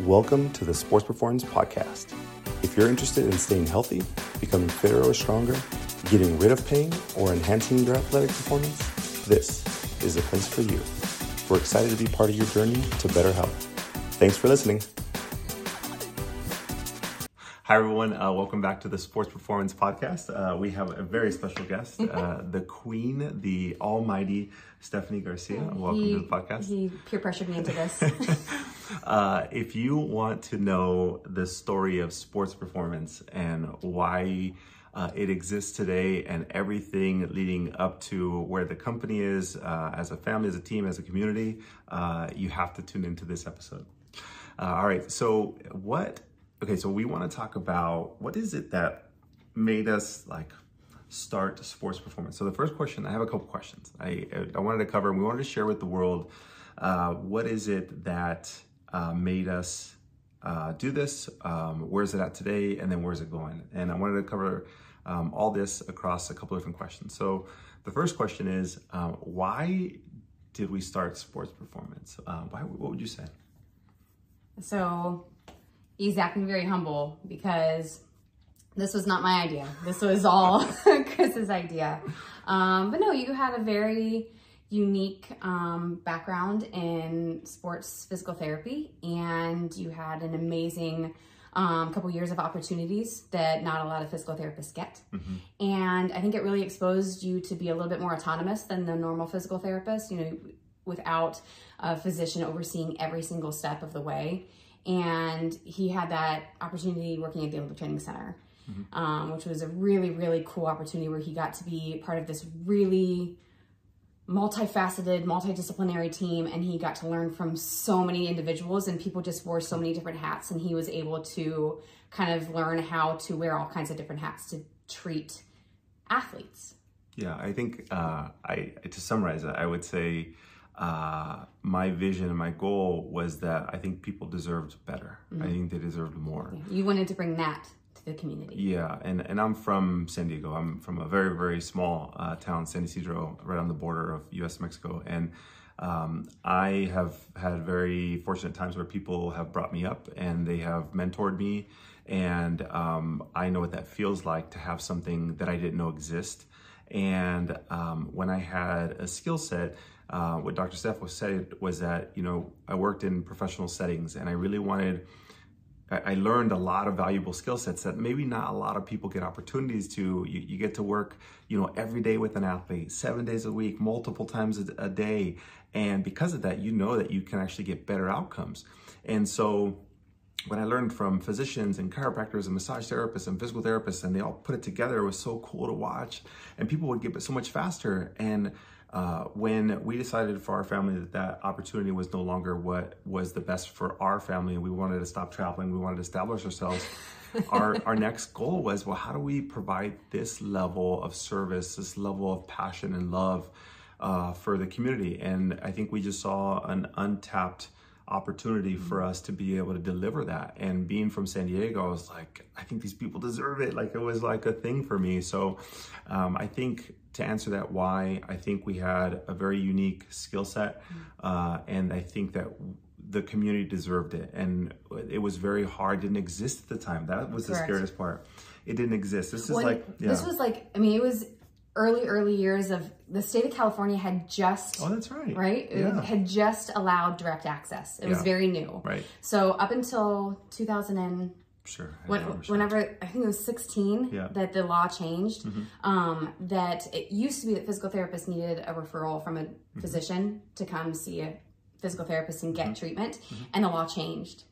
Welcome to the Sports Performance Podcast. If you're interested in staying healthy, becoming fitter or stronger, getting rid of pain, or enhancing your athletic performance, this is the place for you. We're excited to be part of your journey to better health. Thanks for listening. Hi, everyone. Uh, welcome back to the Sports Performance Podcast. Uh, we have a very special guest, uh, the Queen, the Almighty Stephanie Garcia. Welcome he, to the podcast. He peer pressured me into this. Uh, if you want to know the story of sports performance and why uh, it exists today and everything leading up to where the company is uh, as a family, as a team, as a community, uh, you have to tune into this episode. Uh, all right. So, what, okay, so we want to talk about what is it that made us like start sports performance? So, the first question, I have a couple questions I, I wanted to cover, and we wanted to share with the world uh, what is it that uh, made us uh, do this? Um, where's it at today? And then where's it going? And I wanted to cover um, all this across a couple different questions. So the first question is, um, why did we start sports performance? Uh, why, what would you say? so acting very humble because this was not my idea. This was all Chris's idea. Um, but no, you had a very unique um, background in sports physical therapy, and you had an amazing um, couple years of opportunities that not a lot of physical therapists get. And I think it really exposed you to be a little bit more autonomous than the normal physical therapist, you know, without a physician overseeing every single step of the way. And he had that opportunity working at the Olympic Training Center, um, which was a really, really cool opportunity where he got to be part of this really multifaceted, multidisciplinary team, and he got to learn from so many individuals, and people just wore so many different hats, and he was able to kind of learn how to wear all kinds of different hats to treat athletes. Yeah, I think uh, I to summarize it, I would say uh, my vision and my goal was that I think people deserved better. I think they deserved more. You wanted to bring that the community. Yeah, and, and I'm from San Diego. I'm from a very, very small uh, town, San Ysidro, right on the border of US Mexico. And um, I have had very fortunate times where people have brought me up and they have mentored me. And um, I know what that feels like to have something that I didn't know exist. And um, when I had a skill set, uh, what Dr. Steph was said was that, you know, I worked in professional settings and I really wanted I learned a lot of valuable skill sets that maybe not a lot of people get opportunities to. You, you get to work, you know, every day with an athlete, seven days a week, multiple times a, a day. And because of that, you know that you can actually get better outcomes. And so what I learned from physicians and chiropractors and massage therapists and physical therapists, and they all put it together, it was so cool to watch. And people would get so much faster. And uh, when we decided for our family that that opportunity was no longer what was the best for our family, and we wanted to stop traveling, we wanted to establish ourselves. our our next goal was, well, how do we provide this level of service, this level of passion and love uh, for the community? And I think we just saw an untapped opportunity for us to be able to deliver that. And being from San Diego, I was like, I think these people deserve it. Like it was like a thing for me. So um, I think to answer that why, I think we had a very unique skill set. Uh, and I think that the community deserved it. And it was very hard, didn't exist at the time. That was the scariest part. It didn't exist. This is When- like, yeah. This was like, I mean, it was early, early years of the state of California had just oh, that's right. right? It Yeah. had just allowed direct access. It was very new. Right. So up until 2000 and Sure. I when, remember. whenever I think it was 16 Yeah. Mm-hmm. that the law changed, um, that it used to be that physical therapists needed a referral from a Mm-hmm. physician to come see a physical therapist and Mm-hmm. get treatment, and the law changed.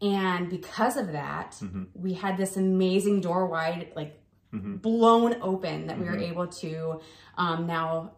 And because of that, Mm-hmm. we had this amazing door wide, like blown open that we were able to um, now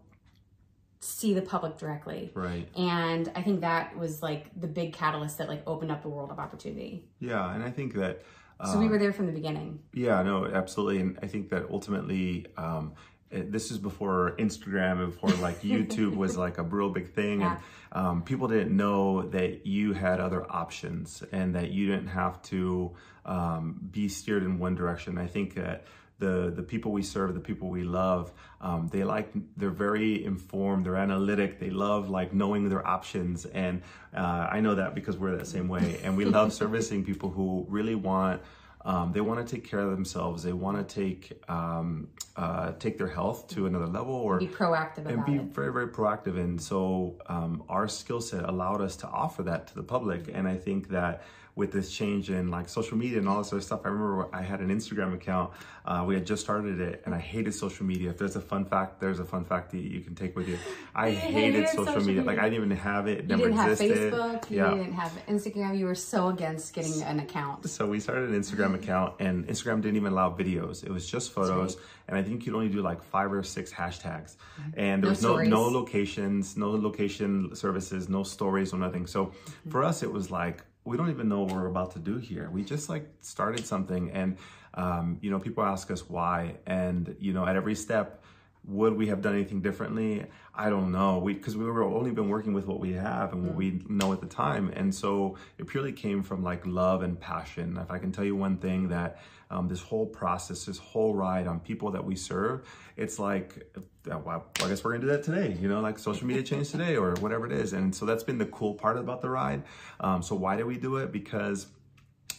see the public directly. Right. And I think that was like the big catalyst that like opened up the world of opportunity. Yeah. And I think that. So we were there from the beginning. Yeah, no, absolutely, and I think that ultimately, um, this is before Instagram and before like YouTube was like a real big thing, and um, people didn't know that you had other options and that you didn't have to um, be steered in one direction. I think that the the people we serve, the people we love, um, they like they're very informed, they're analytic, they love like knowing their options, and uh, I know that because we're that same way, and we love servicing people who really want. Um, they want to take care of themselves. They want to take um, uh, take their health to another level, or be proactive about and be it. very very proactive. And so um, our skill set allowed us to offer that to the public. And I think that with this change in like social media and all this other stuff. I remember I had an Instagram account. Uh, we had just started it, and I hated social media. If there's a fun fact, there's a fun fact that you can take with you. I hated social, social media. media. Like I didn't even have it. It You never didn't have existed. Facebook, you yeah. didn't have Instagram, you were so against getting an account. So we started an Instagram mm-hmm. account, and Instagram didn't even allow videos. It was just photos, and I think you'd only do like five or six hashtags. Mm-hmm. And there No was no stories. no locations, no location services, no stories, no nothing. So mm-hmm. for us, it was like we don't even know what we're about to do here. We just like started something, and um, you know, people ask us why, and you know, at every step. Would we have done anything differently? I don't know. We because we were only been working with what we have and what we know at the time, and so it purely came from like love and passion. If I can tell you one thing, that um, this whole process, this whole ride on people that we serve, it's like, uh, well, I guess we're gonna do that today. You know, like social media changed today or whatever it is, and so that's been the cool part about the ride. Um, so why did we do it? Because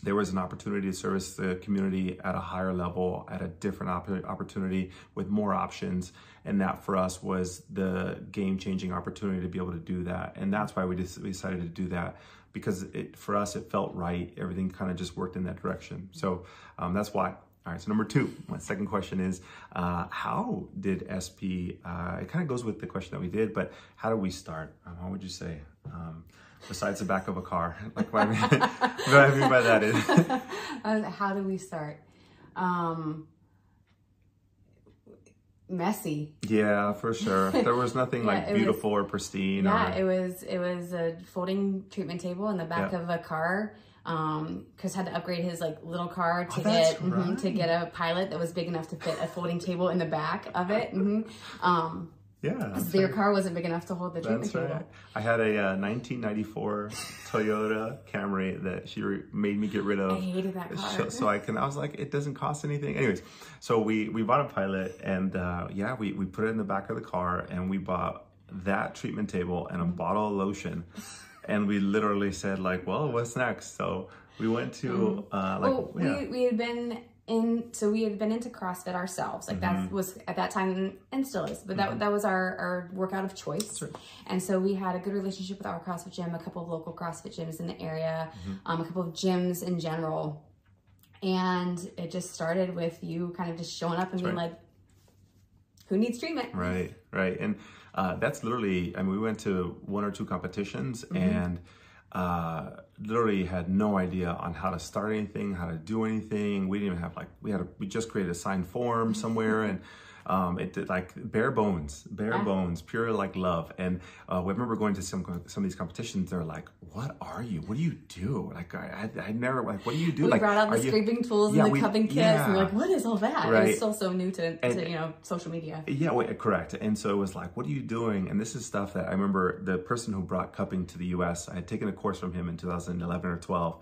there was an opportunity to service the community at a higher level, at a different op- opportunity with more options. And that for us was the game changing opportunity to be able to do that. And that's why we, just, we decided to do that because it, for us, it felt right. Everything kind of just worked in that direction. So um, that's why. All right, so number two, my second question is uh, how did SP, uh, it kind of goes with the question that we did, but how did we start? Um, how would you say? Um, besides the back of a car. Like what I mean, what I mean by that is Uh, How do we start? Um, messy. yeah, for sure. There was nothing Yeah, like it was- beautiful or pristine. Yeah, or, it was it was a folding treatment table in the back Yeah. of a car. Um, Chris had to upgrade his like little car to Oh, get mhm, to get a pilot that was big enough to fit a folding table in the back of it. hmm Um, yeah, their right. car wasn't big enough to hold the treatment That's table. right. I had a uh, 1994 Toyota Camry that she re- made me get rid of. I hated that car. So, so I can. I was like, it doesn't cost anything. Anyways, so we we bought a pilot, and uh, yeah, we we put it in the back of the car, and we bought that treatment table and a bottle of lotion, and we literally said like, well, what's next? So we went to uh, like well, yeah. we, we had been in, so we had been into CrossFit ourselves. Like Mm-hmm. that was at that time and still is, but that, that was our, our workout of choice. And so we had a good relationship with our CrossFit gym, a couple of local CrossFit gyms in the area, Mm-hmm. um, a couple of gyms in general. And it just started with you kind of just showing up and being right. like, who needs treatment? Right, right. And uh, that's literally, I mean, we went to one or two competitions and uh, literally had no idea on how to start anything, how to do anything. We didn't even have like, we had, a, we just created a signed form somewhere and um, it did like bare bones, bare bones, pure like love. And uh, we remember going to some some of these competitions. They're like, "What are you? What do you do?" Like I, I, I never like, "What do you do?" We like, brought out the you- scraping tools Yeah, and the we- cupping kits, and we're like, "What is all that?" It Right. was still so new to, And- to you know social media. Yeah, wait, correct. And so it was like, what are you doing? And this is stuff that I remember the person who brought cupping to the US, I had taken a course from him in 2011 or 12.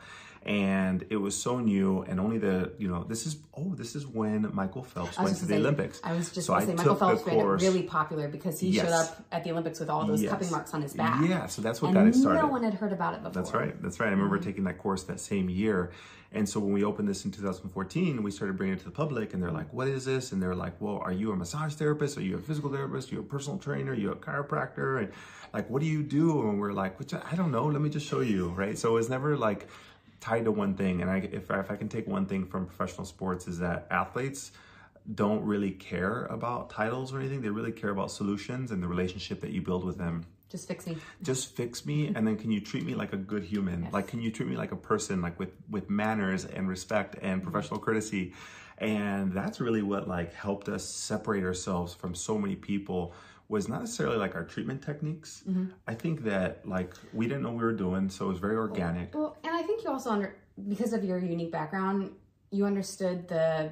And it was so new, and only the, you know, this is, oh, this is when Michael Phelps went to the say- Olympics. I was just so going I to say Michael Phelps made it really popular because he Yes. showed up at the Olympics with all those Yes. cupping marks on his back. Yeah, so that's what and got it started. no one had heard about it before. That's right. That's right. I remember Mm-hmm. taking that course that same year. And so when we opened this in 2014, we started bringing it to the public and they're like, what is this? And they're like, well, are you a massage therapist? Are you a physical therapist? Are you a personal trainer? Are you a chiropractor? And like, what do you do? And we're like, "Which- I don't know. Let me just show you. Right. So it was never like tied to one thing. And I, if, I- if I can take one thing from professional sports is that athletes don't really care about titles or anything. They really care about solutions and the relationship that you build with them. Just fix me. just fix me and then can you treat me like a good human? Like can you treat me like a person like with with manners and respect and mm-hmm. professional courtesy? And that's really what like helped us separate ourselves from so many people was not necessarily like our treatment techniques. Mm-hmm. I think that like we didn't know what we were doing so it was very organic. Well, and I think you also under because of your unique background, you understood the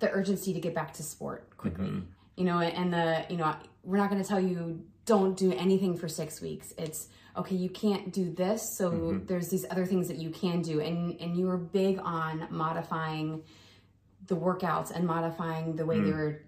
the urgency to get back to sport quickly. Mm-hmm. You know, and the you know we're not going to tell you don't do anything for six weeks. It's okay, you can't do this, so Mm-hmm. there's these other things that you can do, and and you were big on modifying the workouts and modifying the way they were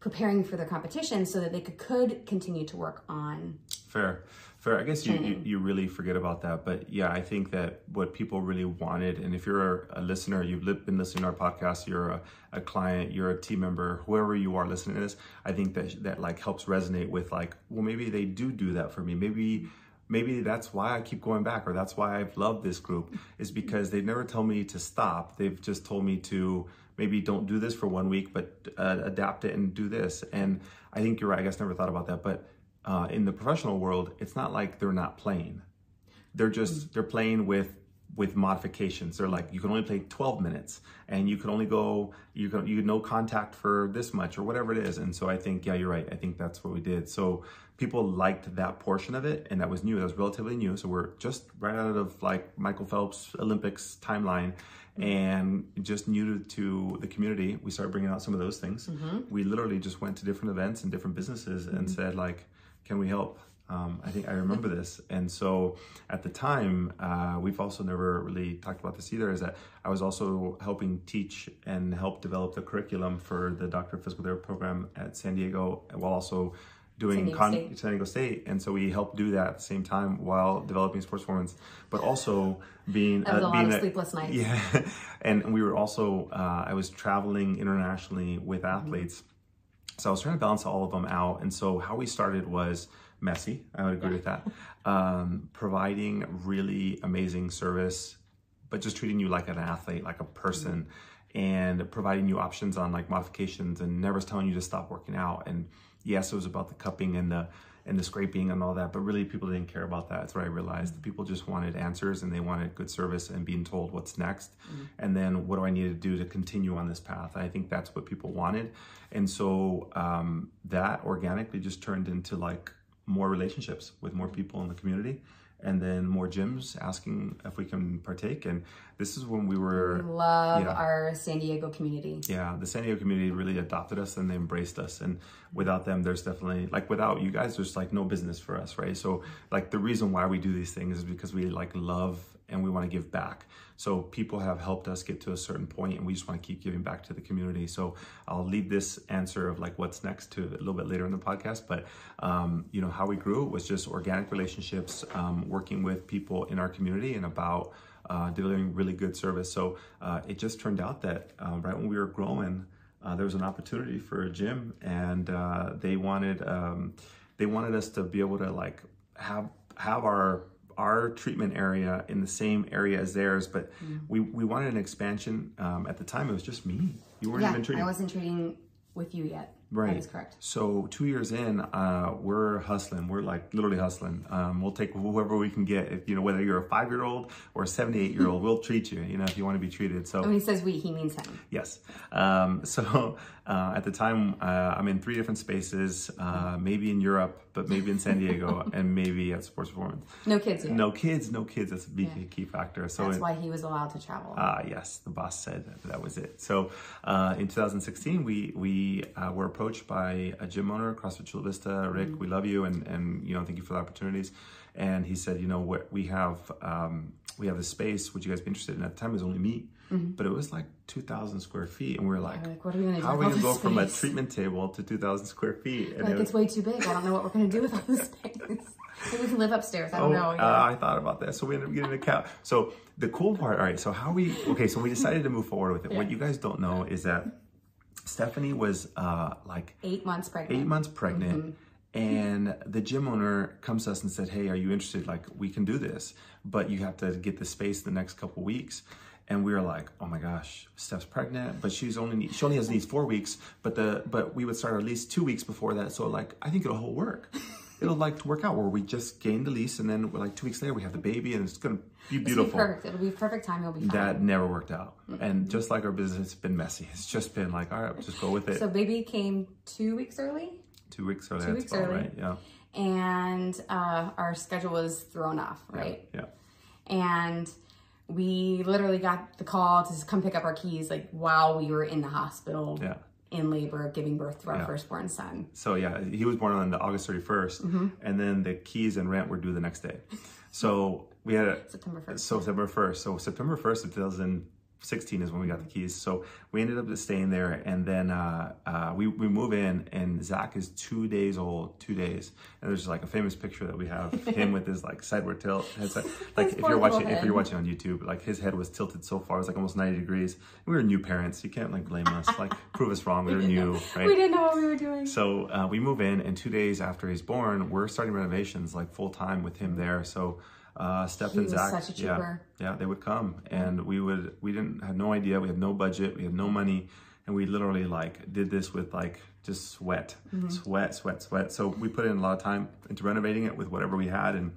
preparing for their competition so that they could, could continue to work on Fair, fair. I guess you, you, you really forget about that, but yeah, I think that what people really wanted, and if you're a, a listener, you've been listening to our podcast, you're a, a client, you're a team member, whoever you are listening to this, I think that that like helps resonate with like, well, maybe they do do that for me. Maybe maybe that's why I keep going back, or that's why I've loved this group, is because they never tell me to stop. They've just told me to maybe don't do this for one week, but uh, adapt it and do this. And I think you're right. I guess never thought about that, but uh, in the professional world, it's not like they're not playing. They're just mm. they're playing with with modifications. They're like you can only play 12 minutes, and you can only go you can you no contact for this much or whatever it is. And so I think yeah, you're right. I think that's what we did. So people liked that portion of it, and that was new. That was relatively new. So we're just right out of like Michael Phelps Olympics timeline. Mm. And just new to, to the community, we started bringing out some of those things. Mm-hmm. We literally just went to different events and different businesses and mm-hmm. said like, can we help? Um, I think I remember this. And so at the time, uh, we've also never really talked about this either, is that I was also helping teach and help develop the curriculum for the Doctor of Physical Therapy program at San Diego while also doing San Diego con- State. San Diego State. And so we helped do that at the same time while developing sports performance, but also being, was a lot being of sleepless nights. yeah, and we were also uh, I was traveling internationally with athletes, so I was trying to balance all of them out. And so how we started was messy. I would agree with that. Um, providing really amazing service, but just treating you like an athlete, like a person, and providing you options on like modifications, and never telling you to stop working out. And yes, it was about the cupping and the and the scraping and all that, but really people didn't care about that. That's what I realized. The people just wanted answers and they wanted good service and being told what's next. And then what do I need to do to continue on this path? I think that's what people wanted. And so um, that organically just turned into like more relationships with more people in the community and then more gyms asking if we can partake. And this is when we were love Yeah. our San Diego community. yeah, the San Diego community really adopted us and they embraced us. And without them, there's definitely like without you guys, there's like no business for us, right? So like the reason why we do these things is because we like love and we want to give back. So people have helped us get to a certain point and we just want to keep giving back to the community. So I'll leave this answer of like what's next to a little bit later in the podcast. But um, you know, how we grew was just organic relationships, um, working with people in our community and about uh, delivering really good service. So uh, it just turned out that uh, right when we were growing, uh, there was an opportunity for a gym, and uh, they wanted um, they wanted us to be able to like have have our our treatment area in the same area as theirs, but we we wanted an expansion. Um, at the time, it was just me. You weren't Yeah, even treating. I wasn't treating with you yet. Right. That is correct. So two years in, uh, we're hustling. We're like literally hustling. Um, we'll take whoever we can get. If you know whether you're a five year old or a seventy eight year old, we'll treat you. You know if you want to be treated. So When he says we, he means him. Yes. Um, so uh, at the time, uh, I'm in three different spaces, uh, maybe in Europe, but maybe in San Diego, and maybe at Sports Performance. No kids yet. No kids, no kids. That's a big key factor. So That's it- why he was allowed to travel. Ah, yes, the boss said that, that was it. So, uh, in 2016, we we uh, were approached by a gym owner, CrossFit Chula Vista. Rick, we love you, and and you know, thank you for the opportunities. And he said, you know, what we have um, we have this space. Would you guys be interested? And at the time, it was only me, but it was like 2,000 square feet, and we were like, like, what are we gonna how are we gonna go this from a treatment table to 2,000 square feet? And like it was- it's way too big. I don't know what we're gonna do with all this space. Maybe we can live upstairs. I Oh, don't know. uh, I thought about that. So we ended up getting a couch. So the cool part, all right. So how we okay? So we decided to move forward with it. What you guys don't know is that Stephanie was uh, like Eight months pregnant. eight months pregnant. And the gym owner comes to us and said, Hey, are you interested? Like, we can do this, but you have to get the space the next couple weeks. And we were like, Oh my gosh, Steph's pregnant, but she's only need, she only has needs four weeks. But the but we would start at least two weeks before that. So like, I think it'll whole work. It'll like to work out where we just gain the lease, and then like two weeks later we have the baby, and it's gonna be beautiful. It'll be perfect. It'll be perfect time. It'll be fine. That never worked out, and just like our business, it's been messy. It's just been like, all right, just go with it. so baby came two weeks early, two weeks early, two weeks early. right? Yeah, and uh, our schedule was thrown off. Right. yeah. and we literally got the call to come pick up our keys like while we were in the hospital Yeah. In labor giving birth to our firstborn son So yeah, he was born on the August 31st, Mm-hmm. and then the keys and rent were due the next day. So we had a, september 1st so September 1st. So September 1st of 16 is when we got the keys. So we ended up just staying there, and then uh, uh, we we move in, and Zach is two days old, two days, and there's like a famous picture that we have him with his like sideward tilt headset. Like if you're watching, little if you're watching on YouTube, like his head was tilted so far, it was like almost 90 degrees. We were new parents, you can't like blame us, like prove us wrong. We were new, right? We didn't know what we were doing. So uh, we move in, and two days after he's born, we're starting renovations like full time with him there. So uh, Steph He and was Zach, yeah, yeah, they would come, and we would. We didn't have no idea. We had no budget. We had no money, and we literally like did this with like just sweat, Mm-hmm. sweat, sweat, sweat. So we put in a lot of time into renovating it with whatever we had, and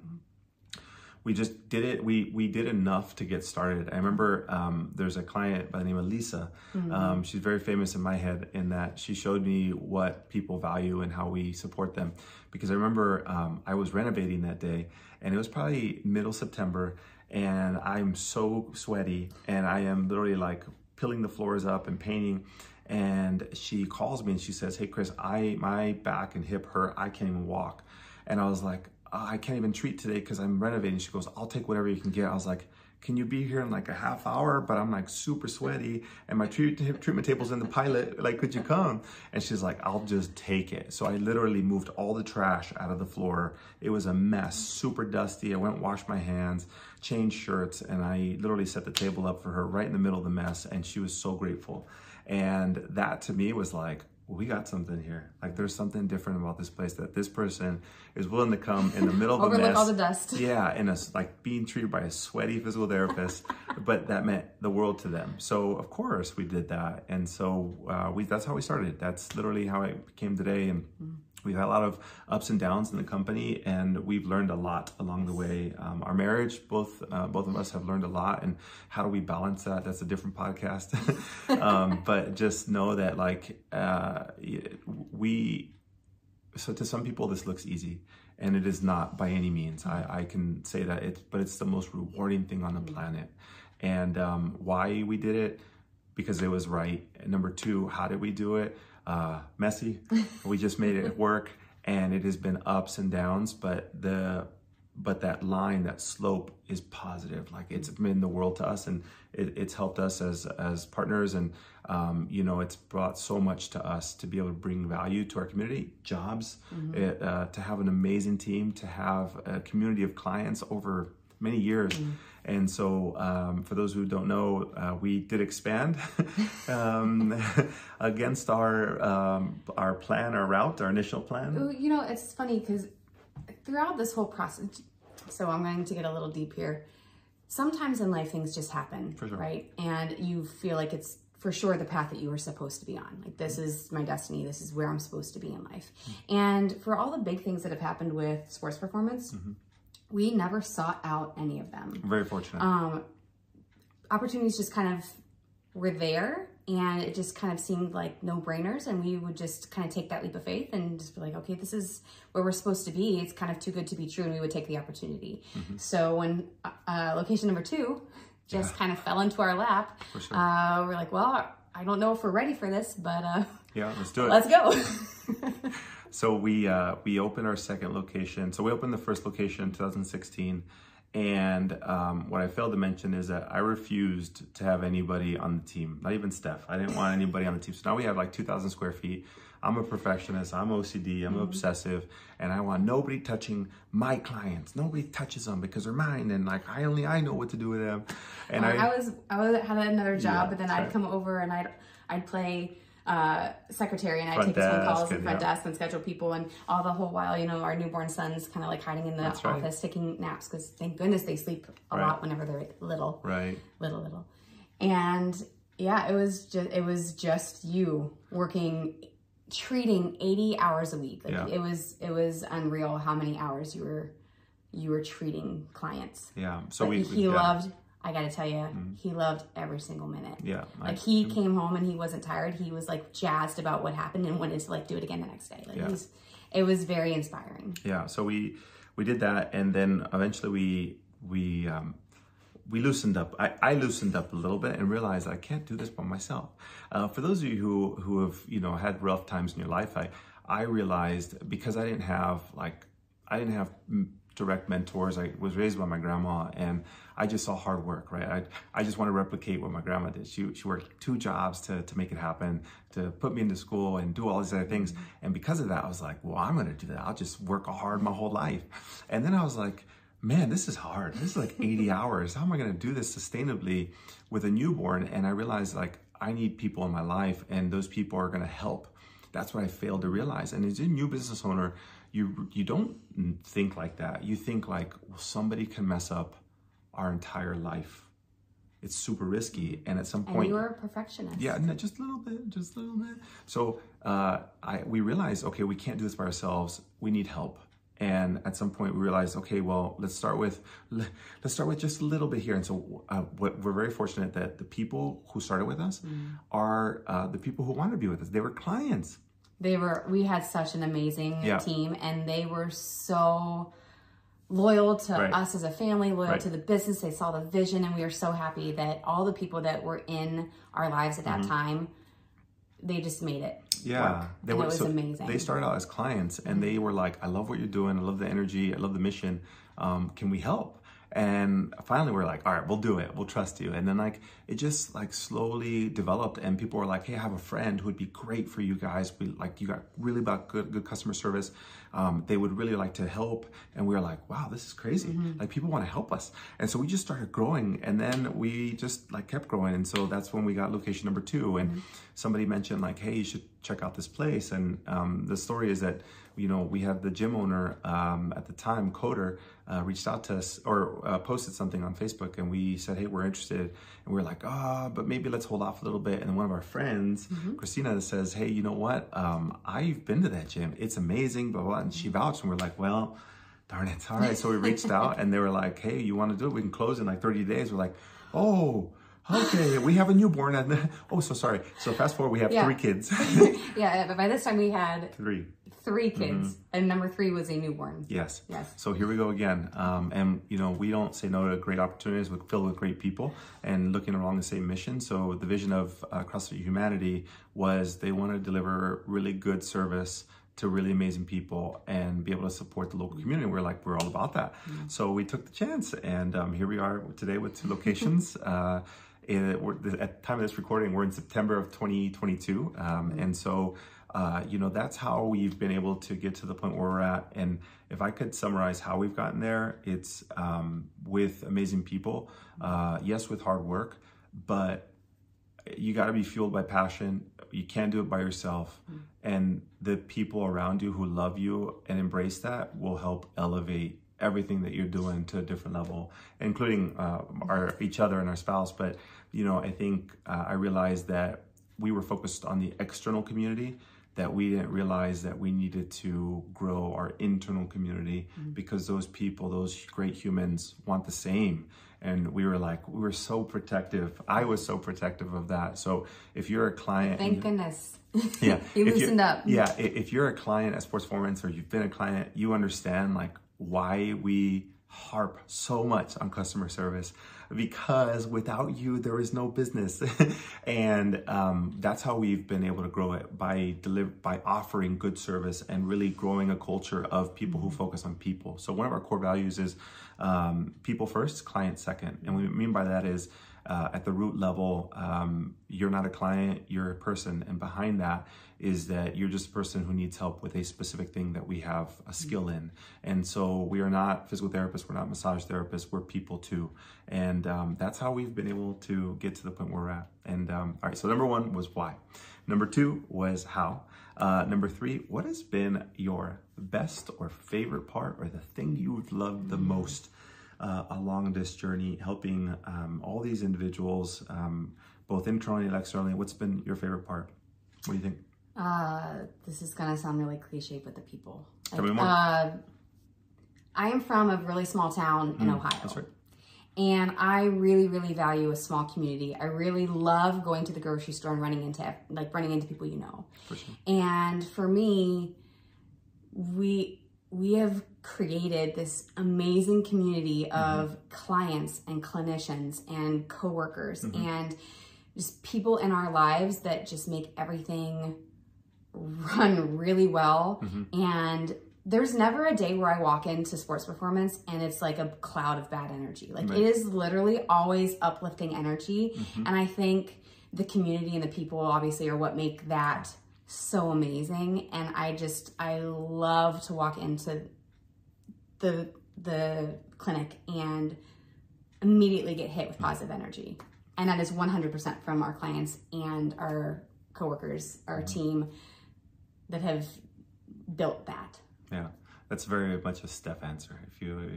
we just did it. We we did enough to get started. I remember um, there's a client by the name of Lisa. Um, she's very famous in my head in that she showed me what people value and how we support them. Because I remember um, I was renovating that day, and it was probably middle September, and I'm so sweaty, and I am literally like peeling the floors up and painting. And she calls me and she says, "Hey Chris, I my back and hip hurt. I can't even walk." And I was like, I can't even treat today because I'm renovating. She goes, I'll take whatever you can get. I was like, can you be here in like a half hour? But I'm like super sweaty and my treat- treatment table's in the pilot. Like, could you come? And she's like, I'll just take it. So I literally moved all the trash out of the floor. It was a mess, super dusty. I went, washed my hands, changed shirts, and I literally set the table up for her right in the middle of the mess. And she was so grateful. And that to me was like, we got something here. Like there's something different about this place that this person is willing to come in the middle of a Overlook mess. all the dust. Yeah, and us like being treated by a sweaty physical therapist, but that meant the world to them. So of course we did that, and so uh, we that's how we started. That's literally how it came today, and. We've had a lot of ups and downs in the company, and we've learned a lot along the way. Um, our marriage, both uh, both of us have learned a lot, and how do we balance that? That's a different podcast. um, but just know that, like, uh, we so to some people this looks easy and it is not by any means i, I can say that it's but it's the most rewarding thing on the planet and um, why we did it because it was right and number two how did we do it uh, messy. We just made it work and it has been ups and downs but the but that line that slope is positive. Like it's been the world to us and it, it's helped us as as partners and um, you know it's brought so much to us to be able to bring value to our community jobs it, uh, to have an amazing team to have a community of clients over many years and so um, for those who don't know uh, we did expand um, against our um, our plan our route our initial plan You know, it's funny because throughout this whole process, so I'm going to get a little deep here. Sometimes in life, things just happen, sure. right? And you feel like it's for sure the path that you were supposed to be on. Like, this is my destiny. This is where I'm supposed to be in life. And for all the big things that have happened with sports performance, we never sought out any of them. Very fortunate. Um, opportunities just kind of were there and it just kind of seemed like no brainers and we would just kind of take that leap of faith and just be like okay this is where we're supposed to be. It's kind of too good to be true and we would take the opportunity. So when uh, location number two just kind of fell into our lap sure. uh, we're like well i don't know if we're ready for this but uh, yeah let's do it. let's go So we uh, we opened our second location. So we opened the first location in 2016, and um, what I failed to mention is that I refused to have anybody on the team, not even Steph. I didn't want anybody on the team. So now we have like 2,000 square feet. I'm a perfectionist. I'm OCD. I'm obsessive, and I want nobody touching my clients. Nobody touches them because they're mine, and like I only I know what to do with them. And I, was I was had another job, Yeah, but then I'd right. come over and I'd I'd play uh, secretary and Front take phone calls and front yeah. desk and schedule people and all the whole while, you know, our newborn son's kind of like hiding in the That's right. office taking naps because thank goodness they sleep a Right. lot whenever they're little, right. little, little. And yeah, it was just it was just you working treating 80 hours a week. Like Yeah. it was it was unreal how many hours you were you were treating clients. Yeah. So we he yeah, loved I gotta tell you, he loved every single minute. Yeah. I- Like he came home and he wasn't tired. He was like jazzed about what happened and wanted to like do it again the next day. Like Yeah. he's, it was very inspiring. yeah so we we did that and then eventually we we um we loosened up I, I loosened up a little bit and realized i can't do this by myself uh, for those of you who who have you know had rough times in your life i i realized because i didn't have like i didn't have mm, direct mentors. I was raised by my grandma, and I just saw hard work. Right, I I just want to replicate what my grandma did. She she worked two jobs to to make it happen, to put me into school and do all these other things. Mm-hmm. And because of that, I was like, well, I'm going to do that. I'll just work hard my whole life. And then I was like man, this is hard. This is like 80 hours. How am I going to do this sustainably with a newborn? And I realized like I need people in my life and those people are going to help. That's what I failed to realize. And as a new business owner, you you don't think like that. You think like well, somebody can mess up our entire life. It's super risky, and at some point, and you are a perfectionist. Yeah, no, just a little bit, just a little bit. So uh, I we realized, okay, we can't do this by ourselves. We need help and at some point we realized okay well let's start with let's start with just a little bit here and so uh, we're very fortunate that the people who started with us mm. are uh, the people who wanted to be with us they were clients they were we had such an amazing yeah. team and they were so loyal to right. us as a family loyal right. to the business they saw the vision and we are so happy that all the people that were in our lives at that mm-hmm. time they just made it yeah, work. they and were. It was so amazing. They started out as clients, and they were like, "I love what you're doing. I love the energy. I love the mission. Um, can we help?" And finally, we are like, "All right, we'll do it. We'll trust you." And then like it just like slowly developed, and people were like, "Hey, I have a friend who would be great for you guys. We like you got really about good good customer service. Um, they would really like to help." And we were like, "Wow, this is crazy. Mm-hmm. Like people want to help us." And so we just started growing, and then we just like kept growing, and so that's when we got location number two. And mm-hmm. somebody mentioned like, "Hey, you should." check out this place. And um, the story is that, you know, we had the gym owner um, at the time, Coder, uh, reached out to us or uh, posted something on Facebook and we said, hey, we're interested. And we are like, ah, oh, but maybe let's hold off a little bit. And one of our friends, mm-hmm. Christina, says, hey, you know what? Um, I've been to that gym. It's amazing, blah, blah. And she vouched and we're like, well, darn it. All right. So we reached out and they were like, hey, you want to do it? We can close in like 30 days. We're like, oh, okay, we have a newborn. And oh, so sorry. So fast forward, we have yeah. three kids. yeah, but by this time we had three. Three kids, mm-hmm. and number three was a newborn. Yes. Yes. So here we go again. Um, and, you know, we don't say no to great opportunities. We're filled with great people and looking along the same mission. So the vision of uh, CrossFit Humanity was they want to deliver really good service to really amazing people and be able to support the local community. We're like, we're all about that. Mm-hmm. So we took the chance, and um, here we are today with two locations. uh, at the time of this recording, we're in September of 2022. Um, mm-hmm. And so, uh, you know, that's how we've been able to get to the point where we're at. And if I could summarize how we've gotten there, it's um, with amazing people, uh, yes, with hard work, but you got to be fueled by passion. You can't do it by yourself. Mm-hmm. And the people around you who love you and embrace that will help elevate everything that you're doing to a different level, including uh, our each other and our spouse. But you know, I think uh, I realized that we were focused on the external community that we didn't realize that we needed to grow our internal community mm-hmm. because those people, those great humans want the same. And we were like, we were so protective. I was so protective of that. So if you're a client, thank goodness. Yeah, you loosened up. Yeah, if you're a client at Sports Performance or you've been a client, you understand like why we harp so much on customer service because without you there is no business. And um, that's how we've been able to grow it by deliver by offering good service and really growing a culture of people who focus on people. So one of our core values is um, people first client second. And what we mean by that is uh, at the root level, um, you're not a client, you're a person. And behind that is that you're just a person who needs help with a specific thing that we have a skill in. And so we are not physical therapists, we're not massage therapists, we're people too. And um, that's how we've been able to get to the point where we're at. And um, all right, so number one was why. Number two was how. Uh, number three, what has been your best or favorite part or the thing you've loved the most uh, along this journey, helping um, all these individuals, um, both internally and externally. What's been your favorite part? What do you think? Uh, this is gonna sound really cliche, but the people. Tell like, me more. Uh, I am from a really small town in mm, Ohio. That's right. And I really, really value a small community. I really love going to the grocery store and running into like running into people you know. For sure. And for me, we we have created this amazing community mm-hmm. of mm-hmm. clients and clinicians and coworkers mm-hmm. and just people in our lives that just make everything run really well mm-hmm. and there's never a day where I walk into sports performance and it's like a cloud of bad energy. Like Right. it is literally always uplifting energy. And I think the community and the people obviously are what make that so amazing. And I just, I love to walk into the, the clinic and immediately get hit with positive energy. And that is 100% from our clients and our coworkers, our team that have built that. Yeah, that's very much a Steph answer. If you,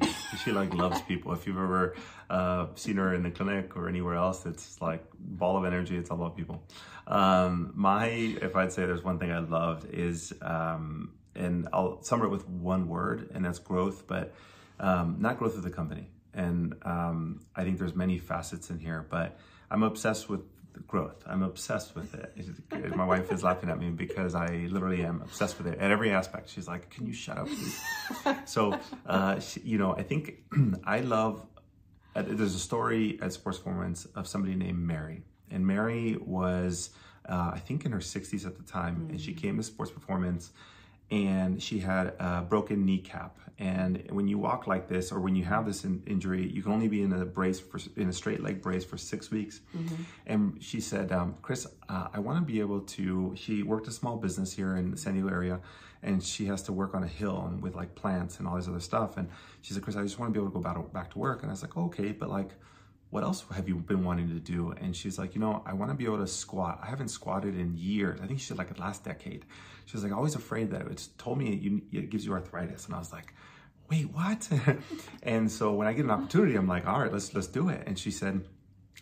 she like loves people. If you've ever uh, seen her in the clinic or anywhere else, it's like ball of energy. It's all about people. Um, my, if I'd say there's one thing I loved is, um, and I'll sum it with one word, and that's growth, but um, not growth of the company. And um, I think there's many facets in here, but I'm obsessed with growth. I'm obsessed with it. My wife is laughing at me because I literally am obsessed with it at every aspect. She's like, "Can you shut up, please?" so, uh, she, you know, I think I love. Uh, there's a story at Sports Performance of somebody named Mary, and Mary was, uh, I think, in her 60s at the time, and she came to Sports Performance and she had a broken kneecap. And when you walk like this, or when you have this in, injury, you can only be in a brace for in a straight leg brace for six weeks. And she said, um, "Chris, uh, I want to be able to." She worked a small business here in the San Diego area, and she has to work on a hill and with like plants and all this other stuff. And she said, "Chris, I just want to be able to go back back to work." And I was like, "Okay, but like." what else have you been wanting to do? And she's like, you know, I want to be able to squat. I haven't squatted in years. I think she said like the last decade. She was like, always afraid that it's told me you, it gives you arthritis. And I was like, wait, what? and so when I get an opportunity, I'm like, all right, let's let's do it. And she said,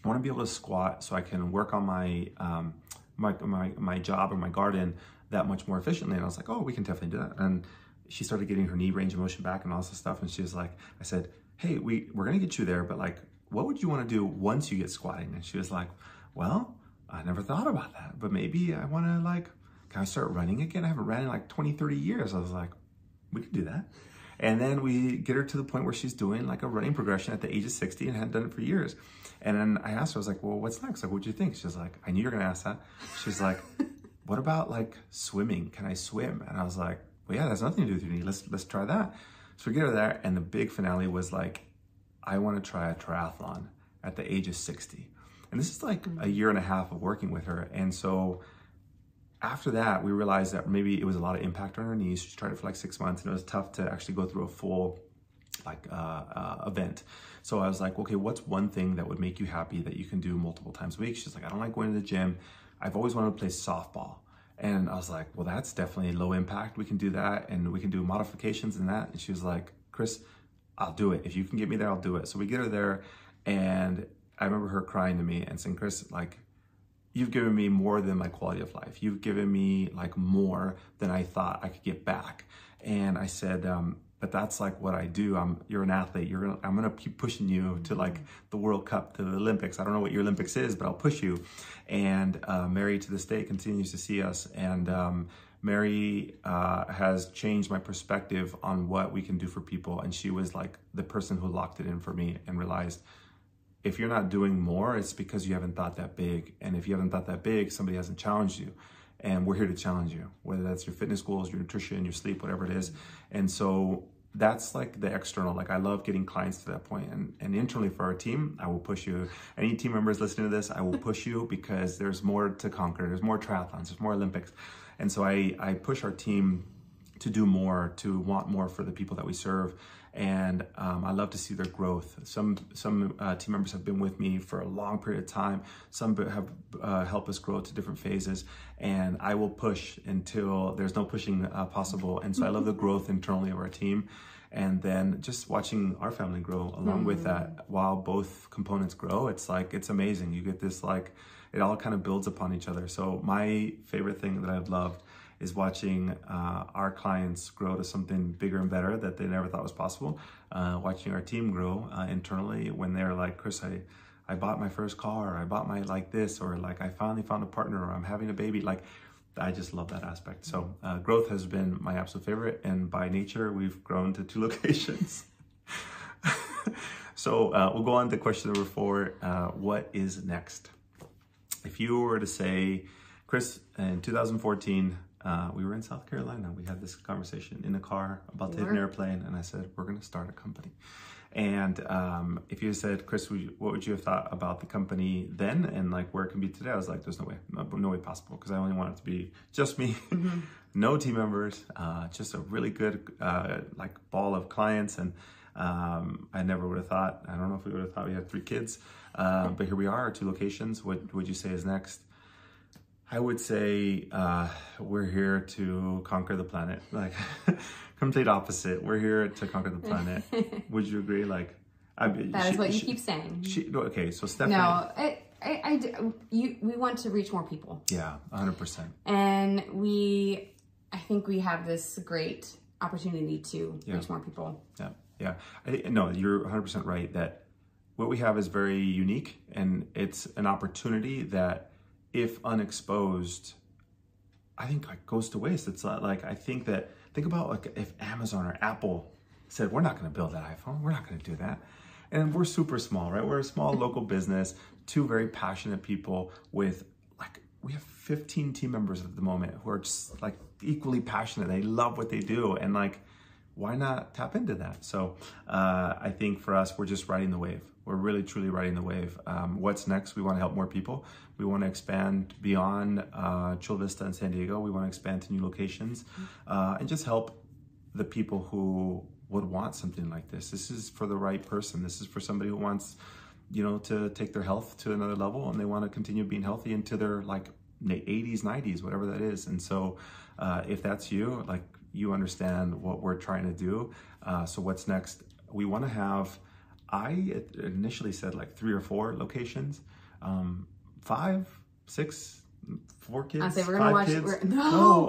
I want to be able to squat so I can work on my um, my my my job or my garden that much more efficiently. And I was like, oh, we can definitely do that. And she started getting her knee range of motion back and all this stuff. And she was like, I said, hey, we we're gonna get you there, but like, what would you want to do once you get squatting? And she was like, well, I never thought about that, but maybe I want to like, can I start running again? I haven't ran in like 20, 30 years. I was like, we could do that. And then we get her to the point where she's doing like a running progression at the age of 60 and hadn't done it for years. And then I asked her, I was like, well, what's next? Like, what'd you think? She's like, I knew you were going to ask that. She's like, what about like swimming? Can I swim? And I was like, well, yeah, that's nothing to do with your knee. Let's, let's try that. So we get her there. And the big finale was like, I want to try a triathlon at the age of 60. And this is like mm. a year and a half of working with her. And so after that, we realized that maybe it was a lot of impact on her knees. She tried it for like six months and it was tough to actually go through a full like uh, uh, event. So I was like, okay, what's one thing that would make you happy that you can do multiple times a week? She's like, I don't like going to the gym. I've always wanted to play softball. And I was like, well, that's definitely low impact. We can do that and we can do modifications in that. And she was like, Chris, I'll do it. If you can get me there, I'll do it. So we get her there and I remember her crying to me and saying, Chris, like, you've given me more than my quality of life. You've given me like more than I thought I could get back. And I said, um, but that's like what I do. I'm you're an athlete. You're gonna I'm gonna keep pushing you to like the World Cup, to the Olympics. I don't know what your Olympics is, but I'll push you. And uh, Mary to this day continues to see us. And um, Mary uh, has changed my perspective on what we can do for people. And she was like the person who locked it in for me and realized if you're not doing more, it's because you haven't thought that big. And if you haven't thought that big, somebody hasn't challenged you. And we're here to challenge you, whether that's your fitness goals, your nutrition, your sleep, whatever it is. And so that's like the external. Like I love getting clients to that point. And, and internally for our team, I will push you. Any team members listening to this, I will push you because there's more to conquer. There's more triathlons, there's more Olympics. And so I, I push our team to do more, to want more for the people that we serve. And um, I love to see their growth. Some some uh, team members have been with me for a long period of time. Some have uh, helped us grow to different phases. And I will push until there's no pushing uh, possible. And so I love the growth internally of our team. And then just watching our family grow along with that while both components grow, it's like, it's amazing. You get this like, it all kind of builds upon each other. So my favorite thing that I've loved is watching uh, our clients grow to something bigger and better that they never thought was possible. Uh, watching our team grow uh, internally when they're like, Chris, I, I bought my first car, or I bought my like this, or like I finally found a partner, or I'm having a baby. Like, I just love that aspect. So uh, growth has been my absolute favorite, and by nature, we've grown to two locations. so uh, we'll go on to question number four. Uh, what is next? If you were to say, Chris, in 2014, Uh, we were in South Carolina. We had this conversation in a car about taking an airplane, and I said, We're going to start a company. And um, if you said, Chris, would you, what would you have thought about the company then and like where it can be today? I was like, There's no way, no, no way possible because I only want it to be just me, mm-hmm. no team members, uh, just a really good uh, like ball of clients. And um, I never would have thought, I don't know if we would have thought we had three kids, uh, but here we are, two locations. What would you say is next? I would say uh, we're here to conquer the planet. Like complete opposite. We're here to conquer the planet. would you agree? Like I, that she, is what you keep saying. She, okay, so Stephanie. No, I, I, I, you, we want to reach more people. Yeah, hundred percent. And we, I think we have this great opportunity to yeah. reach more people. Yeah, yeah. I, no, you're hundred percent right. That what we have is very unique, and it's an opportunity that if unexposed, I think like goes to waste. It's like I think that think about like if Amazon or Apple said we're not going to build that iPhone, we're not going to do that, and we're super small, right? We're a small mm-hmm. local business, two very passionate people with like we have 15 team members at the moment who are just like equally passionate. They love what they do, and like why not tap into that? So uh, I think for us, we're just riding the wave. We're really truly riding the wave. Um, what's next? We want to help more people. We want to expand beyond uh, Chula Vista and San Diego. We want to expand to new locations uh, and just help the people who would want something like this. This is for the right person. This is for somebody who wants, you know, to take their health to another level and they want to continue being healthy into their like 80s, 90s, whatever that is. And so, uh, if that's you, like you understand what we're trying to do. Uh, so what's next? We want to have. I initially said like three or four locations, um, five, six, four kids. I say we're gonna watch. Kids. We're, no,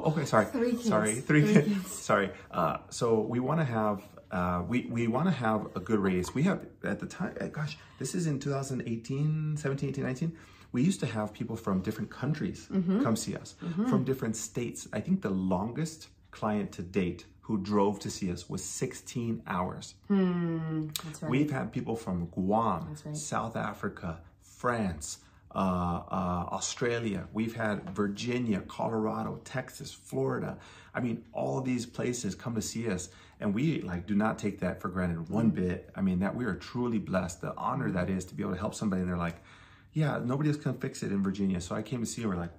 oh, okay, sorry, three kids. Sorry, three, three kids. kids. sorry. Uh, so we want to have. Uh, we we want to have a good race. We have at the time. Uh, gosh, this is in 2018, 17, 18, 19 we used to have people from different countries mm-hmm. come see us mm-hmm. from different states. I think the longest client to date who drove to see us was 16 hours. Hmm, right. We've had people from Guam, right. South Africa, France, uh, uh, Australia. We've had Virginia, Colorado, Texas, Florida. I mean, all these places come to see us, and we like do not take that for granted one mm-hmm. bit. I mean, that we are truly blessed. The honor that is to be able to help somebody, and they're like, "Yeah, nobody else can fix it in Virginia." So I came to see. We're like,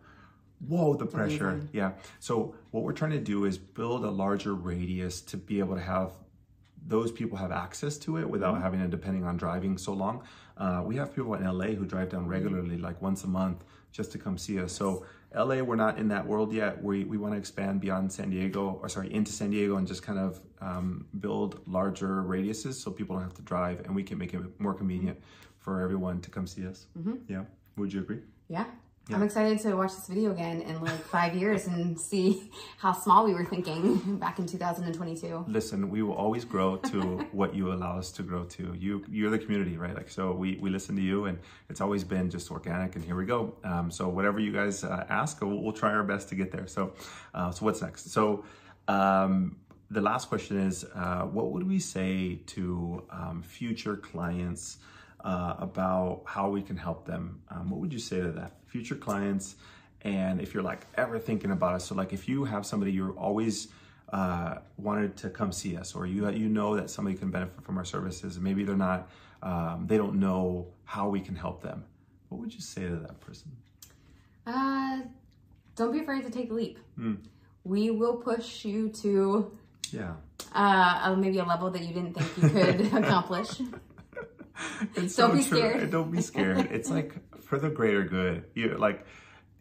whoa the pressure. Amazing. yeah. So what we're trying to do is build a larger radius to be able to have those people have access to it without mm-hmm. having to depending on driving so long. Uh, we have people in la who drive down regularly like once a month just to come see us. So la we're not in that world yet. We, we want to expand beyond san diego or sorry into san diego and just kind of um, build larger radiuses so people don't have to drive and we can make it more convenient for everyone to come see us. Mm-hmm. yeah. Would you agree? Yeah yeah. I'm excited to watch this video again in like five years and see how small we were thinking back in 2022. Listen, we will always grow to what you allow us to grow to. You, you're the community, right? Like, so we, we listen to you and it's always been just organic and here we go. Um, so whatever you guys uh, ask, we'll, we'll, try our best to get there. So, uh, so what's next? So, um, the last question is, uh, what would we say to um, future clients uh, about how we can help them. Um, what would you say to that? Future clients, and if you're like ever thinking about us, so like if you have somebody you're always uh, wanted to come see us, or you you know that somebody can benefit from our services, maybe they're not, um, they don't know how we can help them. What would you say to that person? Uh, don't be afraid to take the leap. Mm. We will push you to yeah uh, maybe a level that you didn't think you could accomplish. it's don't so be true. scared. Don't be scared. It's like for the greater good. You like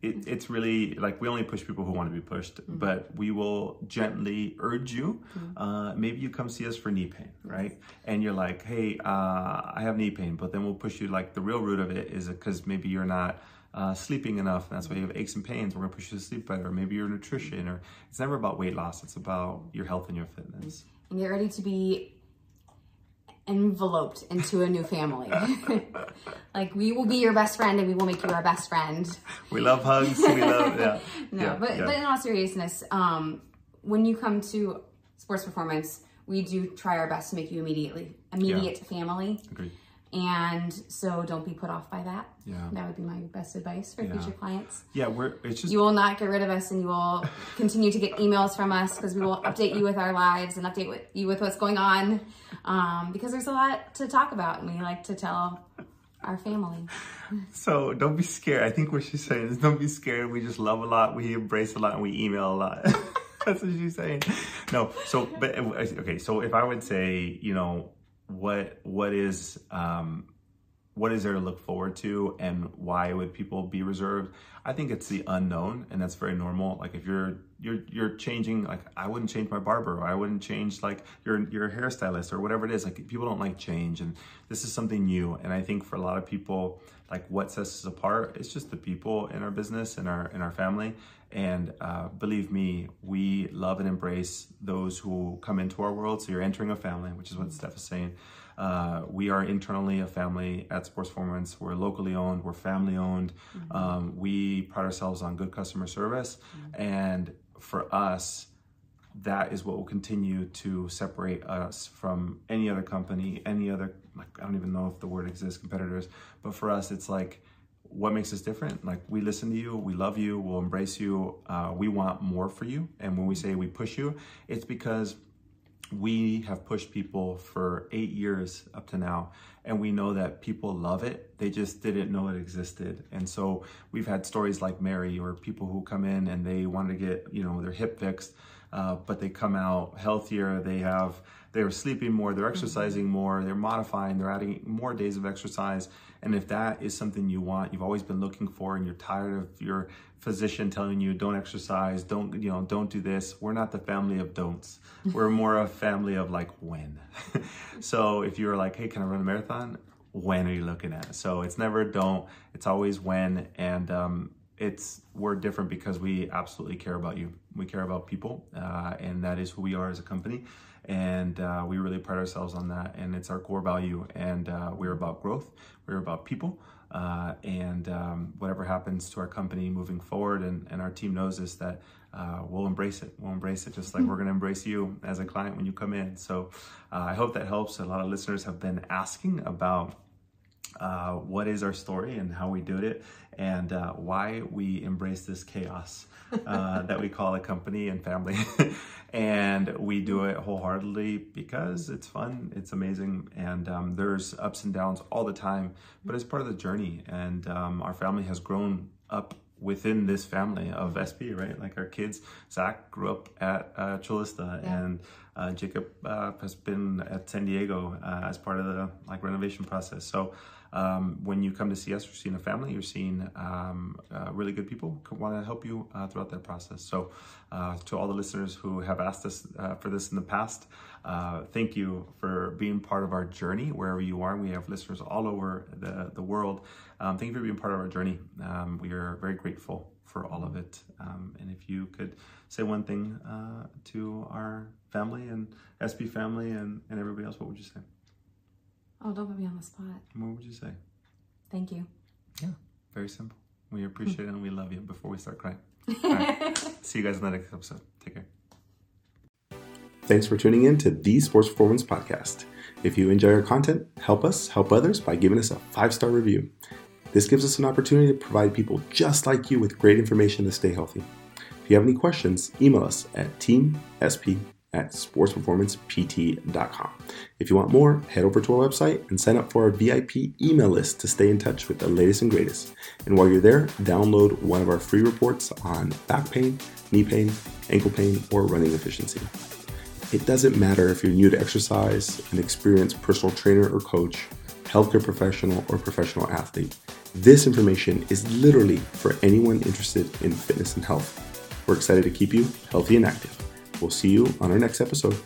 it, it's really like we only push people who want to be pushed, mm-hmm. but we will gently urge you. Mm-hmm. Uh, maybe you come see us for knee pain, right? And you're like, hey, uh, I have knee pain, but then we'll push you. Like the real root of it is because maybe you're not uh, sleeping enough, and that's why you have aches and pains. We're gonna push you to sleep better. Maybe your nutrition, or it's never about weight loss. It's about your health and your fitness. And get ready to be enveloped into a new family. like we will be your best friend and we will make you our best friend. We love hugs. We love yeah. no, yeah, but yeah. but in all seriousness, um, when you come to sports performance, we do try our best to make you immediately immediate yeah. family. Agreed. And so don't be put off by that. Yeah. That would be my best advice for Yeah. future clients. Yeah, we're it's just You will not get rid of us and you will continue to get emails from us because we will update you with our lives and update with you with what's going on. Um, because there's a lot to talk about and we like to tell our family. so don't be scared. I think what she's saying is don't be scared. We just love a lot. We embrace a lot, and we email a lot. That's what she's saying. No, so but okay. So if I would say, you know, what what is um, what is there to look forward to, and why would people be reserved? I think it's the unknown, and that's very normal. Like if you're you're you're changing, like I wouldn't change my barber, or I wouldn't change like your your hairstylist, or whatever it is. Like people don't like change, and this is something new. And I think for a lot of people, like what sets us apart, it's just the people in our business and our in our family. And uh, believe me, we love and embrace those who come into our world. So you're entering a family, which is what Steph is saying. Uh, we are internally a family at Sports Performance. We're locally owned. We're family owned. Um, we pride ourselves on good customer service, and for us, that is what will continue to separate us from any other company, any other like I don't even know if the word exists, competitors. But for us, it's like what makes us different. Like we listen to you, we love you, we'll embrace you. Uh, we want more for you, and when we say we push you, it's because we have pushed people for eight years up to now and we know that people love it they just didn't know it existed and so we've had stories like mary or people who come in and they want to get you know their hip fixed uh, but they come out healthier. They have they're sleeping more they're exercising more they're modifying they're adding more days of exercise. And if that is something you want you've always been looking for and you're tired of your physician telling you don't exercise don't you know don't do this. We're not the family of don'ts. We're more a family of like when. So if you're like hey can i run a marathon? When are you looking at so it's never don't it's always when. And um, it's we're different because we absolutely care about you. We care about people uh, and that is who we are as a company. And uh, we really pride ourselves on that and it's our core value. And uh, we're about growth we're about people uh, and um, whatever happens to our company moving forward and, and our team knows this that uh, we'll embrace it. We'll embrace it just like we're going to embrace you as a client when you come in. So uh, i hope that helps. A lot of listeners have been asking about uh, what is our story and how we did it and uh, why we embrace this chaos uh, that we call a company and family and we do it wholeheartedly because it's fun it's amazing and um, there's ups and downs all the time but it's part of the journey and um, our family has grown up within this family of SP, right? Like our kids, Zach grew up at uh, Chula Vista, Yeah. and uh, Jacob uh, has been at San Diego uh, as part of the like renovation process. So um, when you come to see us, you're seeing a family. You're seeing um, uh, really good people who want to help you uh, throughout that process. So uh, to all the listeners who have asked us uh, for this in the past, uh, thank you for being part of our journey wherever you are. We have listeners all over the, the world. Um, thank you for being part of our journey. Um, we are very grateful for all of it. Um, and if you could say one thing uh, to our family and SP family and, and everybody else, what would you say? Oh, don't put me on the spot. What would you say? Thank you. Yeah, very simple. We appreciate it and we love you before we start crying. All right. See you guys in the next episode. Take care. Thanks for tuning in to the Sports Performance Podcast. If you enjoy our content, help us help others by giving us a five star review. This gives us an opportunity to provide people just like you with great information to stay healthy. If you have any questions, email us at teamsp at sportsperformancept.com. If you want more, head over to our website and sign up for our VIP email list to stay in touch with the latest and greatest. And while you're there, download one of our free reports on back pain, knee pain, ankle pain, or running efficiency. It doesn't matter if you're new to exercise, an experienced personal trainer or coach, healthcare professional, or professional athlete. This information is literally for anyone interested in fitness and health. We're excited to keep you healthy and active. We'll see you on our next episode.